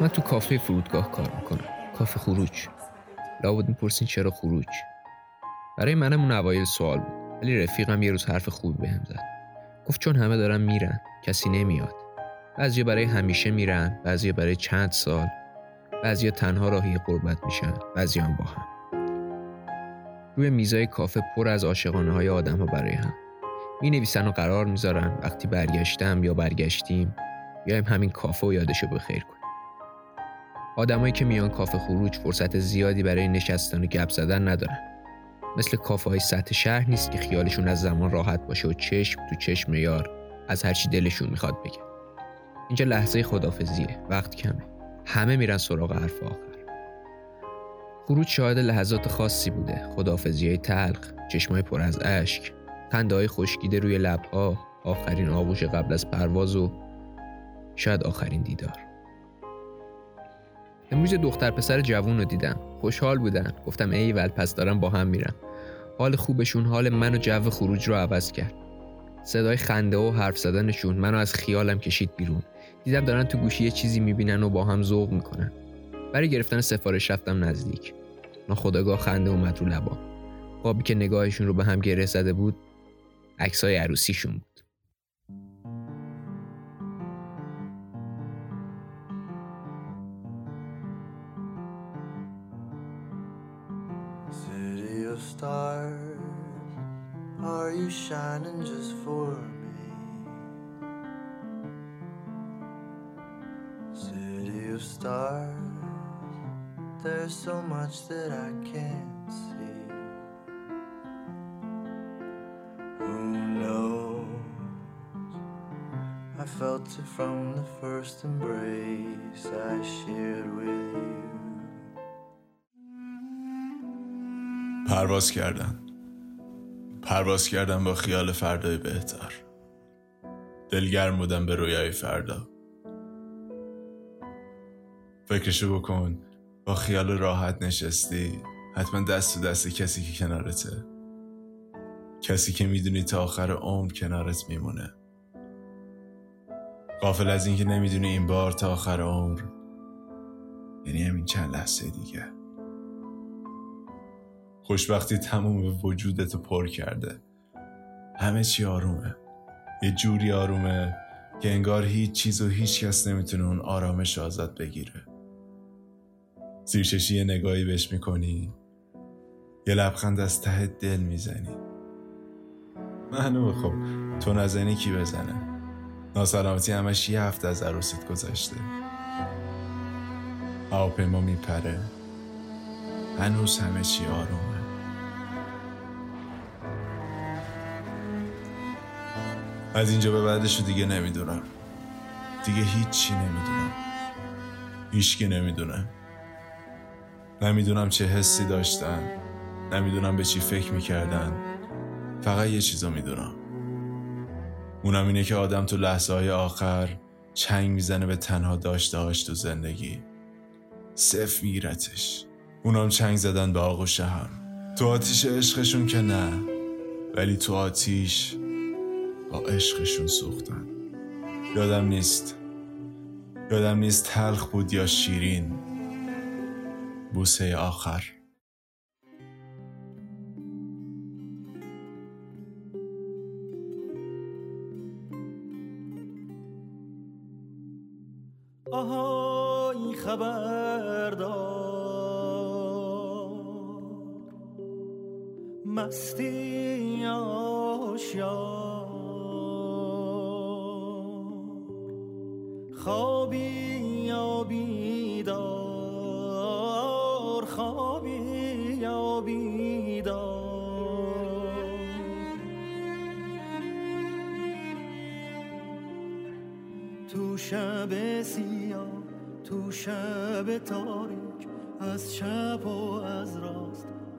من تو کافه فرودگاه کار می‌کنم. کافه خروج. لابد می‌پرسین چرا خروج؟ برای منم اون اوایل سوال بود. ولی رفیقم یه روز حرف خوب بهم زد. گفت چون همه دارن میرن کسی نمیاد. بعضی برای همیشه میرن بعضی برای چند سال. بعضی تنها راهی قربت میشن بعضی هم با هم. روی میزای کافه پر از عاشقانه های آدم ها برای هم. می نویسن و قرار می‌ذارن وقتی برگشتم یا برگشتیم بیایم همین کافه و یادشو بخیر کنیم. آدمایی که میان کافه خروج فرصت زیادی برای نشستن و گپ زدن ندارن. مثل کافه های سطح شهر نیست که خیالشون از زمان راحت باشه و چشم تو چشم یار از هرچی دلشون می‌خواد بگن اینجا لحظه خدافزیه وقت کمه. همه میرن سراغ حرف آخر. خروج شاهد لحظات خاصی بوده. خدافزی های تلخ چشمای پر از اشک. خنده های خشکیده روی لبها آخرین آغوش قبل از پرواز و شاید آخرین دیدار. امروز دختر پسر جوون رو دیدم. خوشحال بودن. گفتم ایول پس دارم با هم میرم. حال خوبشون حال من و جو خروج رو عوض کرد. صدای خنده و حرف زدنشون منو از خیالم کشید بیرون. دیدم دارن تو گوشی یه چیزی می‌بینن و با هم ذوق می‌کنن. برای گرفتن سفارش رفتم نزدیک. خداگاه خنده اومد رو لبا قابی که نگاهشون رو به هم گره زده بود عکسای عروسیشون بود Are you shining just for me? City of stars, there's so much that I can't see. It from the first embrace I shared with you. پرواز کردن. پرواز کردم با خیال فردای بهتر. دلگرم بودم به رویای فردا. فکرشو بکن. با خیال راحت نشستی. حتما دست تو دست کسی که کنارته. کسی که می‌دونی تا آخر عمر کنارت میمونه. قافل از اینکه نمی‌دونی این بار تا آخر عمر. یعنی همین چند لحظه دیگه. خوشبختی تموم وجودت پر کرده. همه چی آرومه. یه جوری آرومه که انگار هیچ چیز و هیچ کس نمی‌تونه اون آرامش آزاد بگیره. زیرچشی یه نگاهی بهش می‌کنی. یه لبخند از ته دل می‌زنی. معلومه خب تو نزنی کی بزنه؟ ناسلامتی همش یه هفته از عروسیت گذشته. هواپیما میپره. هنوز همه چی آرومه. از اینجا به بعدش دیگه نمی‌دونم. دیگه هیچی نمی‌دونم. هیچکی نمی‌دونه. نمی‌دونم چه حسی داشتن. نمی‌دونم به چی فکر می‌کردن. فقط یه چیزو می‌دونم. اونم اینه که آدم تو لحظه های آخر چنگ می‌زنه به تنها داشته هاش تو زندگی. صف میگیرتش اونام چنگ زدن به آغوش هم. تو آتیش عشقشون که نه ولی تو آتیش با عشقشون سوختن. یادم نیست. یادم نیست تلخ بود یا شیرین. بوسه آخر. مستی آشیار خوابی یا بیدار خوابی یا بیدار. تو شب سیاه تو شب تاریک از چپ و از راست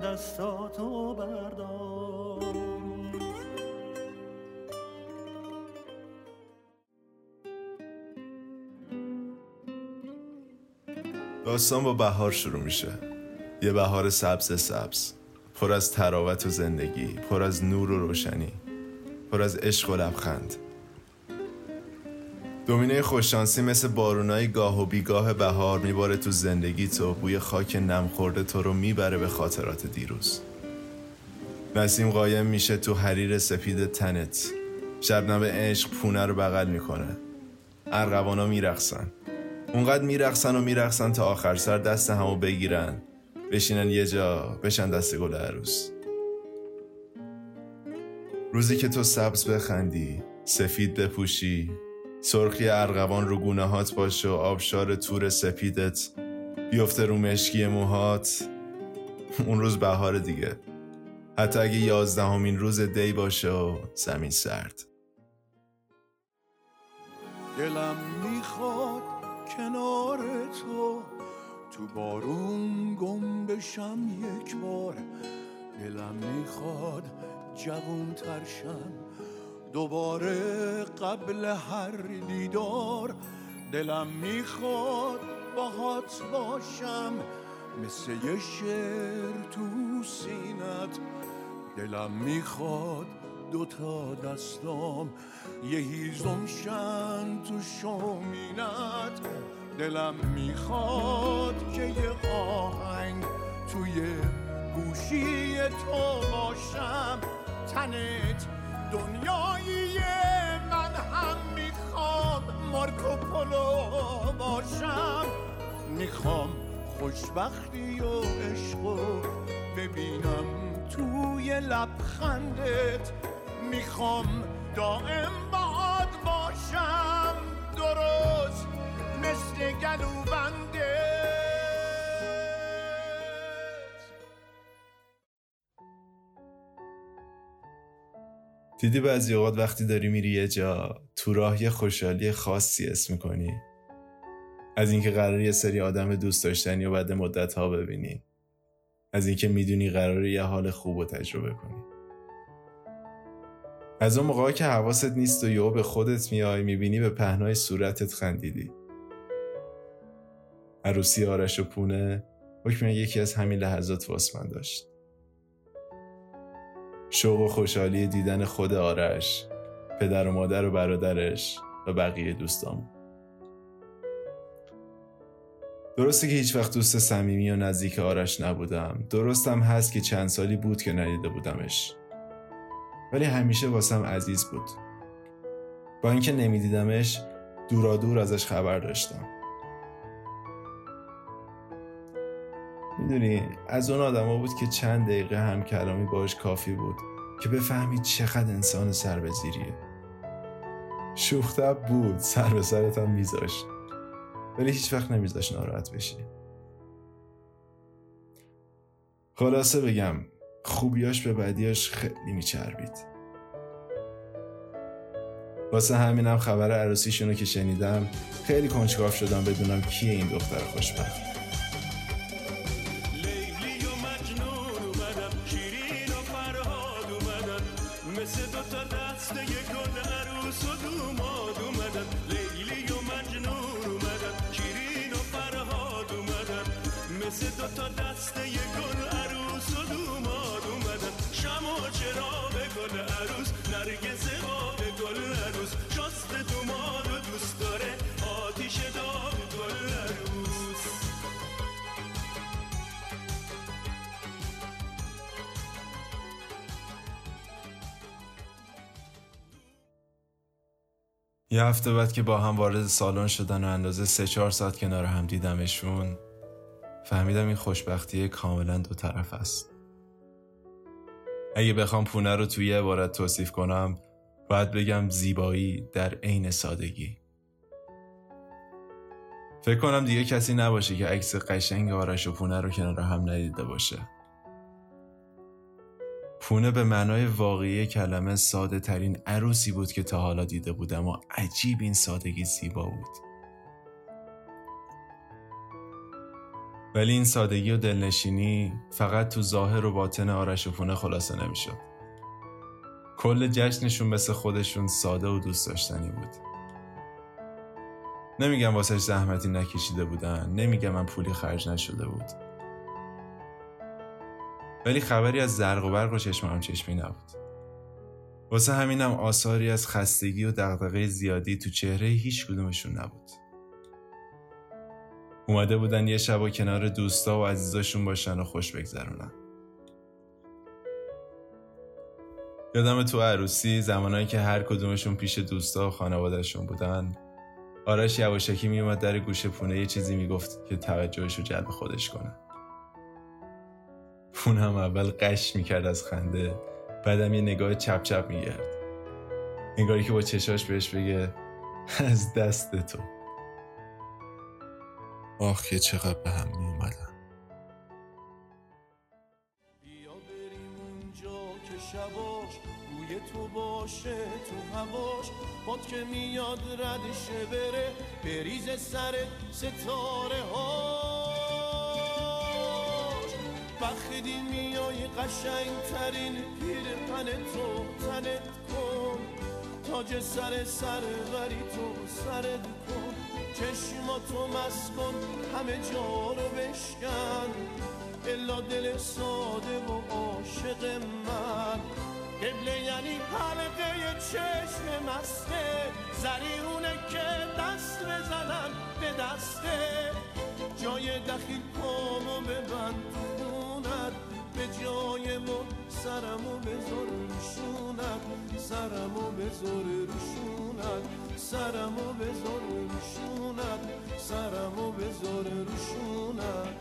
دستاتو بردار داستان با بهار شروع میشه. یه بهار سبز سبز. پر از تراوت و زندگی پر از نور و روشنی پر از عشق و لبخند. دومینه خوششانسی مثل بارونای گاه و بیگاه بهار میباره تو زندگی تو بوی خاک نم خورده تو رو می‌بره به خاطرات دیروز. نسیم قایم میشه تو حریر سپید تنت. شبنم عشق پونه رو بغل می‌کنه. ارغوانا میرقصن. اونقدر میرقصن و میرقصن تا آخر سر دست همو بگیرن. بشینن یه جا بشن دست گل عروس. روزی که تو سبز بخندی سفید بپوشی سرخی ارغوان رو گونه هات باشه و آبشار تور سپیدت بیفته رو مشکی موهات. اون روز بهار دیگه. حتی اگه یازدهمین روز دی باشه و زمین سرد. دلم می‌خواد کنار تو تو بارون گم بشم یک بار. دلم می‌خواد جوون ترشم دوباره قبل هر دیدار دلم می‌خواد باهات باشم مثل یه شعر تو سینت. دلم می‌خواد دوتا دستام یه هیزم شن تو شومینت. دلم می‌خواد که یه آهنگ توی گوشی تو باشم. تنت پولو باشم. می‌خوام خوشبختی و عشقو ببینم توی لبخندت. می‌خوام دائم باد باشم. درست مثل گلوبنده دیدی بعضی اوقات وقتی داری میری یه جا تو راه یه خوشحالی خاصی اسم می‌کنی. از اینکه قرار یه سری آدم دوست داشتنی و بعد مدت ها ببینی. از اینکه می‌دونی قرار یه حال خوب و تجربه کنی. از اون موقعی که حواست نیست و یهو به خودت میای می‌بینی به پهنای صورتت خندیدی. عروسی آرش و پونه حکم یکی از همین لحظات واسمن داشت. شوق و خوشحالی دیدن خود آرش پدر و مادر و برادرش و بقیه دوستام درسته که هیچ وقت دوست صمیمی و نزدیک آرش نبودم. درستم هست که چند سالی بود که ندیده بودمش. ولی همیشه واسم عزیز بود. با اینکه نمیدیدمش دورا دور ازش خبر داشتم. می‌دونی از اون آدما بود که چند دقیقه هم کلامی باش کافی بود که بفهمی چقدر انسان سر به زیریه شوختب بود سر به سرت هم میذاشت. ولی هیچ وقت نمیذاشت ناراحت بشی. خلاصه بگم خوبیاش به بدیاش خیلی میچربید. واسه همینم خبر عروسیشونو که شنیدم خیلی کنجکاف شدم بدونم کیه این دختر خوشبخت. یه هفته بعد که با هم وارد سالن شدن و اندازه سه چهار ساعت کنار هم دیدمشون فهمیدم این خوشبختی کاملا دو طرف است. اگه بخوام پونه رو توی عبارت توصیف کنم باید بگم زیبایی در عین سادگی. فکر کنم دیگه کسی نباشه که عکس قشنگ آرش و پونه رو کنار هم ندیده باشه. پونه به معنای واقعی کلمه ساده ترین عروسی بود که تا حالا دیده بودم و عجیب این سادگی زیبا بود. ولی این سادگی و دلنشینی فقط تو ظاهر و باطن آرش و پونه خلاصه نمی‌شد. کل جشنشون مثل خودشون ساده و دوست داشتنی بود. نمیگم واسه زحمتی نکشیده بودن نمیگم من پولی خرج نشده بود. ولی خبری از زرق و برق و چشم هم چشمی نبود. واسه همینم آثاری از خستگی و دغدغه زیادی تو چهره هیچ کدومشون نبود. اومده بودن یه شب و کنار دوستا و عزیزاشون باشن و خوش بگذرونن. یادم تو عروسی زمانایی که هر کدومشون پیش دوستا و خانوادهشون بودن آرش یواشکی میومد در گوشه پونه یه چیزی می‌گفت که توجهش رو جلب خودش کنه. پونه هم اول قش می‌کرد از خنده بعدم یه نگاه چپ چپ میگرد. انگاری که با چشاش بهش بگه از دست تو. آخ که چقدر به هم می اومدن که تو باشه تو هواش. باد که میاد ردشه بره بریز سر ستاره هاش بخیدی میای قشنگ ترین پیر تو تنت کن. تاج سر سر غری تو سرت کن. چشماتو مسکن همه جا رو بشکن. الا دل ساده و عاشق من. قبله یعنی حلقه چشم مسته. زریونه که دست بزنم به دسته. سرمو بذار روشونت سرمو بذار روشونت سرمو بذار روشونت سرمو بذار روشونت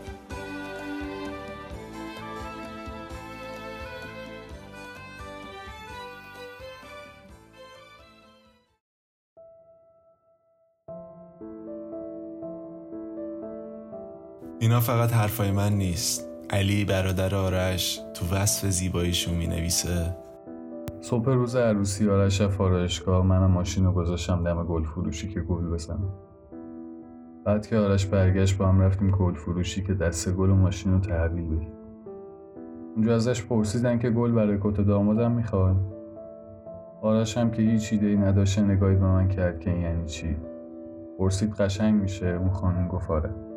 اینا فقط حرفای من نیست. علی برادر آرش تو وصف زیباییشون می نویسه صبح روز عروسی آرش آرایشگاه منم ماشین رو گذاشتم دم گل فروشی که گل بزنم. بعد که آرش برگشت با هم رفتیم گل فروشی که دست گل و ماشین رو تحویل بگیر اونجا ازش پرسیدن که گل برای کت دامادم می‌خوای؟ آرش هم که هیچ ایده ای نداشته نگاهی به من کرد که یعنی چی. پرسید قشنگ میشه؟ اون خانم گفت آره.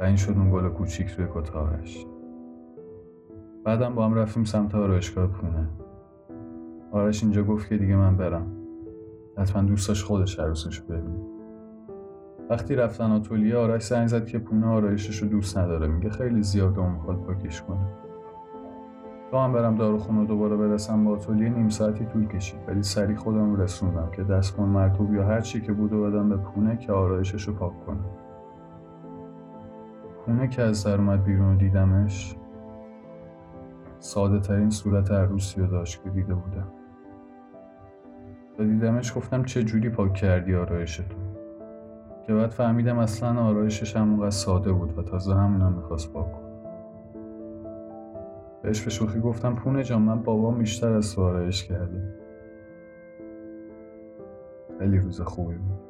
و این شد اون گل کوچیک روی کت آرش بعدم با هم رفتیم سمت آرایشگاه پونه آرش اینجا گفت که دیگه من برم. حتما دوستاش خودش عروسش رو ببینه. وقتی رفتن آتولیه آرش زنگ زد که پونه آرایشش رو دوست نداره. میگه خیلی زیاده و می‌خواد پاکش کنه. تا هم برم داروخونه دوباره برسم با آتولیه نیم ساعتی طول کشید. ولی سریع خودم رسوندم که دستمال مرتوب یا هر چی که بود و بدم به پونه که آرایشش رو پاک کنه. پونه که از در اومد بیرون دیدمش ساده ترین صورت عروسی رو داشت که دیده بودم. و دیدمش گفتم چه جوری پاک کردی آرایشتو. که بعد فهمیدم اصلا آرایشش همونقدر ساده بود و تازه همونم می‌خواست پاک کن بهش به شوخی گفتم پونه جان من بابام بیشتر از تو آرایش کرده. خیلی روز خوبی بود.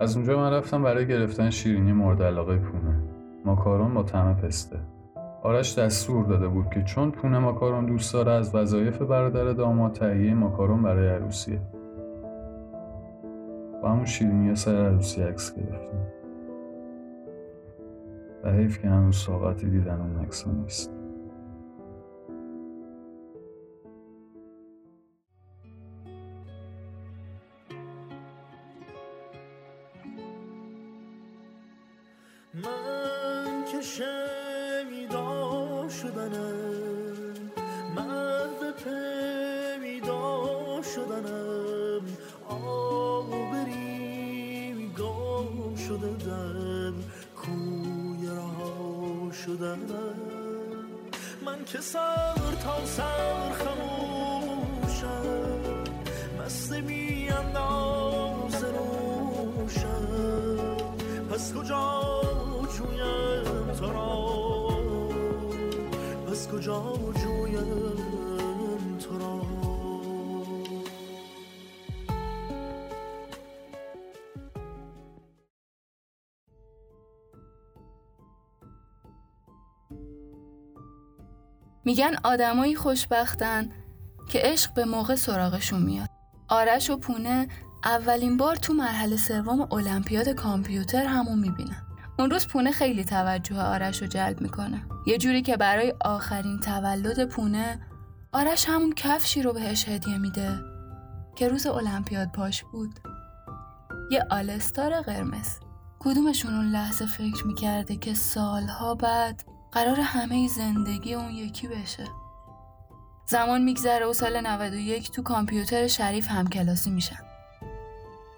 از اونجا من رفتم برای گرفتن شیرینی مورد علاقه پونه. ماکارون با طعم پسته. آرش دستور داده بود که چون پونه ماکارون دوست داره از وظایف برادر داماد تهیه ماکارون برای عروسیه. با همون شیرینی سر عروسی عکس گرفتیم. و حیف که هنوز ساقتی دیدن اون عکس نیست. شدنم من. که سر تا سر خموشم مست بی انداز روشم پس کجا جویم تو پس کجا میگن آدمایی خوشبختن که عشق به موقع سراغشون میاد. آرش و پونه اولین بار تو مرحله سوم المپیاد کامپیوتر همون می‌بینن. اون روز پونه خیلی توجه آرش رو جلب می‌کنه. یه جوری که برای آخرین تولد پونه آرش همون کفشی رو بهش هدیه میده که روز المپیاد پاش بود. یه آلستار قرمز. کدومشون اون لحظه فکر می‌کرده که سالها بعد قرار همه زندگی اون یکی بشه. زمان میگذره و سال 91 تو کامپیوتر شریف هم کلاسی میشن.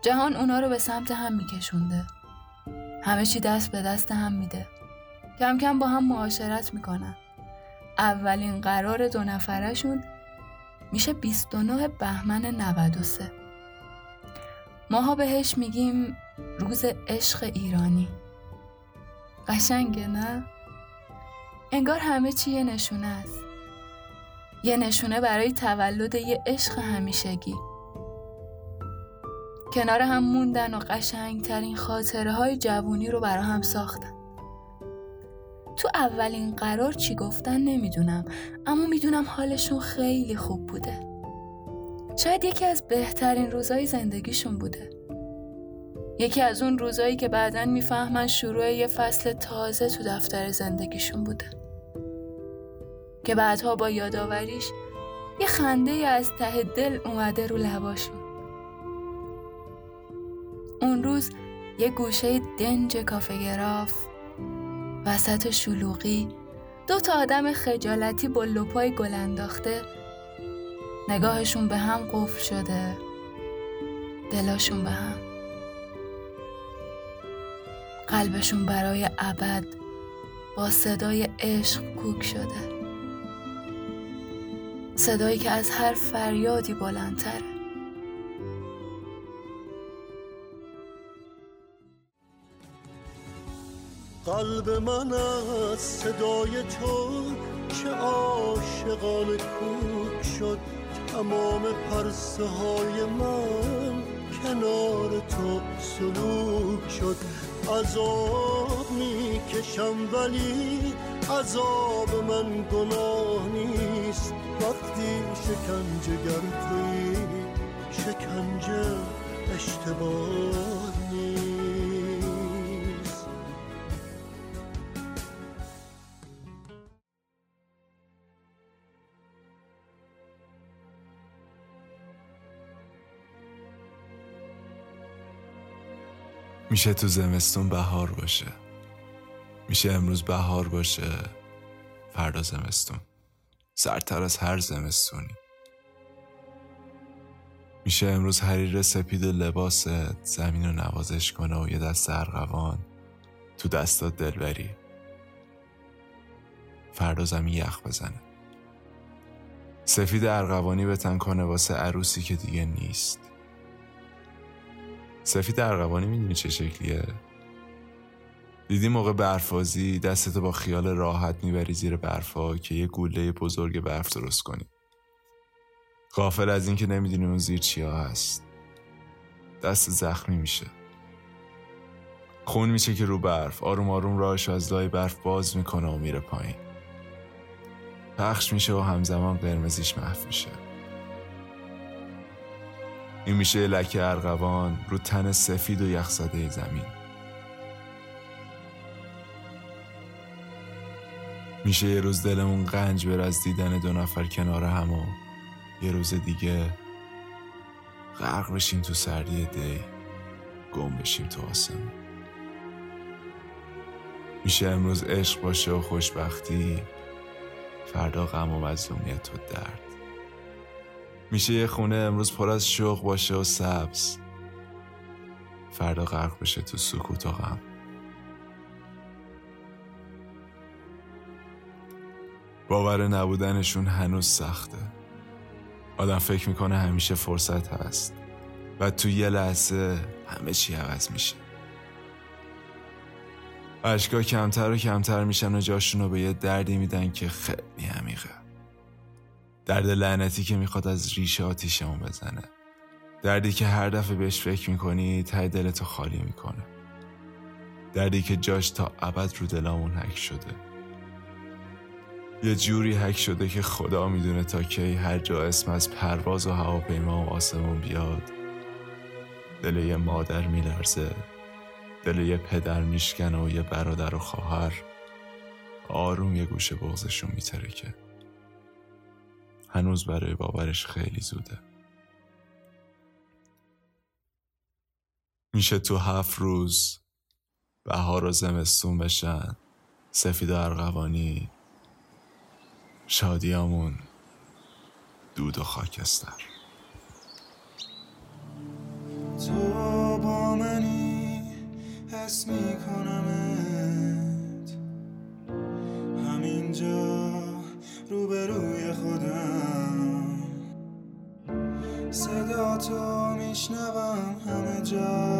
جهان اونا رو به سمت هم میکشونده. همه چی دست به دست هم میده. کم کم با هم معاشرت می‌کنن. اولین قرار دو نفرشون میشه 29 بهمن 93 ماها بهش میگیم روز عشق ایرانی. قشنگه نه؟ انگار همه چی یه نشونه است. یه نشونه برای تولد یه عشق همیشگی. کنار هم موندن و قشنگترین خاطره های جوونی رو برا هم ساختن. تو اولین قرار چی گفتن نمی‌دونم اما می‌دونم حالشون خیلی خوب بوده. شاید یکی از بهترین روزای زندگیشون بوده. یکی از اون روزایی که بعدا می‌فهمن شروع یه فصل تازه تو دفتر زندگیشون بوده. که بعدها با یادآوریش یه خنده از ته دل اومده رو لباشون اون روز یه گوشه دنج کافه گراف وسط شلوغی دو تا آدم خجالتی با لپای گل انداخته نگاهشون به هم قفل شده دلاشون به هم. قلبشون برای ابد با صدای عشق کوک شده. صدایی که از هر فریادی بلندتره. قلب من از صدای تو که عاشقان کوک شد تمام پرسه های من کنار تو سلوک شد. عذاب می‌کشم ولی عذاب من گناه نیست. وقتی شکنجه گر توی شکنجه اشتباه نیست میشه تو زمستون بهار باشه. میشه امروز بهار باشه. فردا زمستون. سرتر از هر زمستونی. میشه امروز حریر سپید لباست زمین رو نوازش کنه و یه دست ارغوان تو دستات دلبری. فردا زمین یخ بزنه. سفید ارغوانی بتن کنه واسه عروسی که دیگه نیست. سفید ارغوانی می‌دونی چه شکلیه؟ دیدی موقع برفازی دستتو با خیال راحت می‌بری زیر برفا که یه گوله بزرگ برف درست کنی. غافل از اینکه نمی‌دونی اون زیر چیا هست. دست زخمی میشه. خون میشه که رو برف. آروم آروم راهش از لای برف باز می‌کنه و میره پایین. پخش میشه و همزمان قرمزیش محو میشه. این میشه لکه ارغوان رو تن سفید و یخزده زمین. میشه یه روز دلمون قنج بر از دیدن دو نفر کنار هم و یه روز دیگه غرق بشیم تو سردی دی گم بشیم تو آسمون. میشه امروز عشق باشه و خوشبختی فردا غم و مظلومیت و درد. میشه یه خونه امروز پر از شوق باشه و سبز. فردا غرق بشه تو سکوت و غم. باور نبودنشون هنوز سخته. آدم فکر می‌کنه همیشه فرصت هست و تو یه لحظه همه چی عوض میشه. اشکا کمتر و کمتر میشن و جاشون رو به یه دردی میدن که خیلی عمیقه. درد لعنتی که می‌خواد از ریشه آتیشمون بزنه. دردی که هر دفعه بهش فکر می‌کنی ته دلتو خالی می‌کنه. دردی که جاش تا ابد رو دلامون حک شده. یه جوری حک شده که خدا می‌دونه تا کی هر جا اسم از پرواز و هواپیما و آسمون بیاد. دل یه مادر میلرزه. دل یه پدر میشکنه و یه برادر و خواهر. آروم یه گوشه بغزشون میترکه. هنوز برای باورش خیلی زوده. میشه تو هفت روز بهار و زمستون بشن. سفید و ارغوانی. شادیامون دود و خاکستر تو با منی حس میکنمت. همینجا روبروی خودم. صدا تو میشنوم همه جا.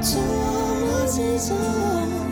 من با تو عزیزم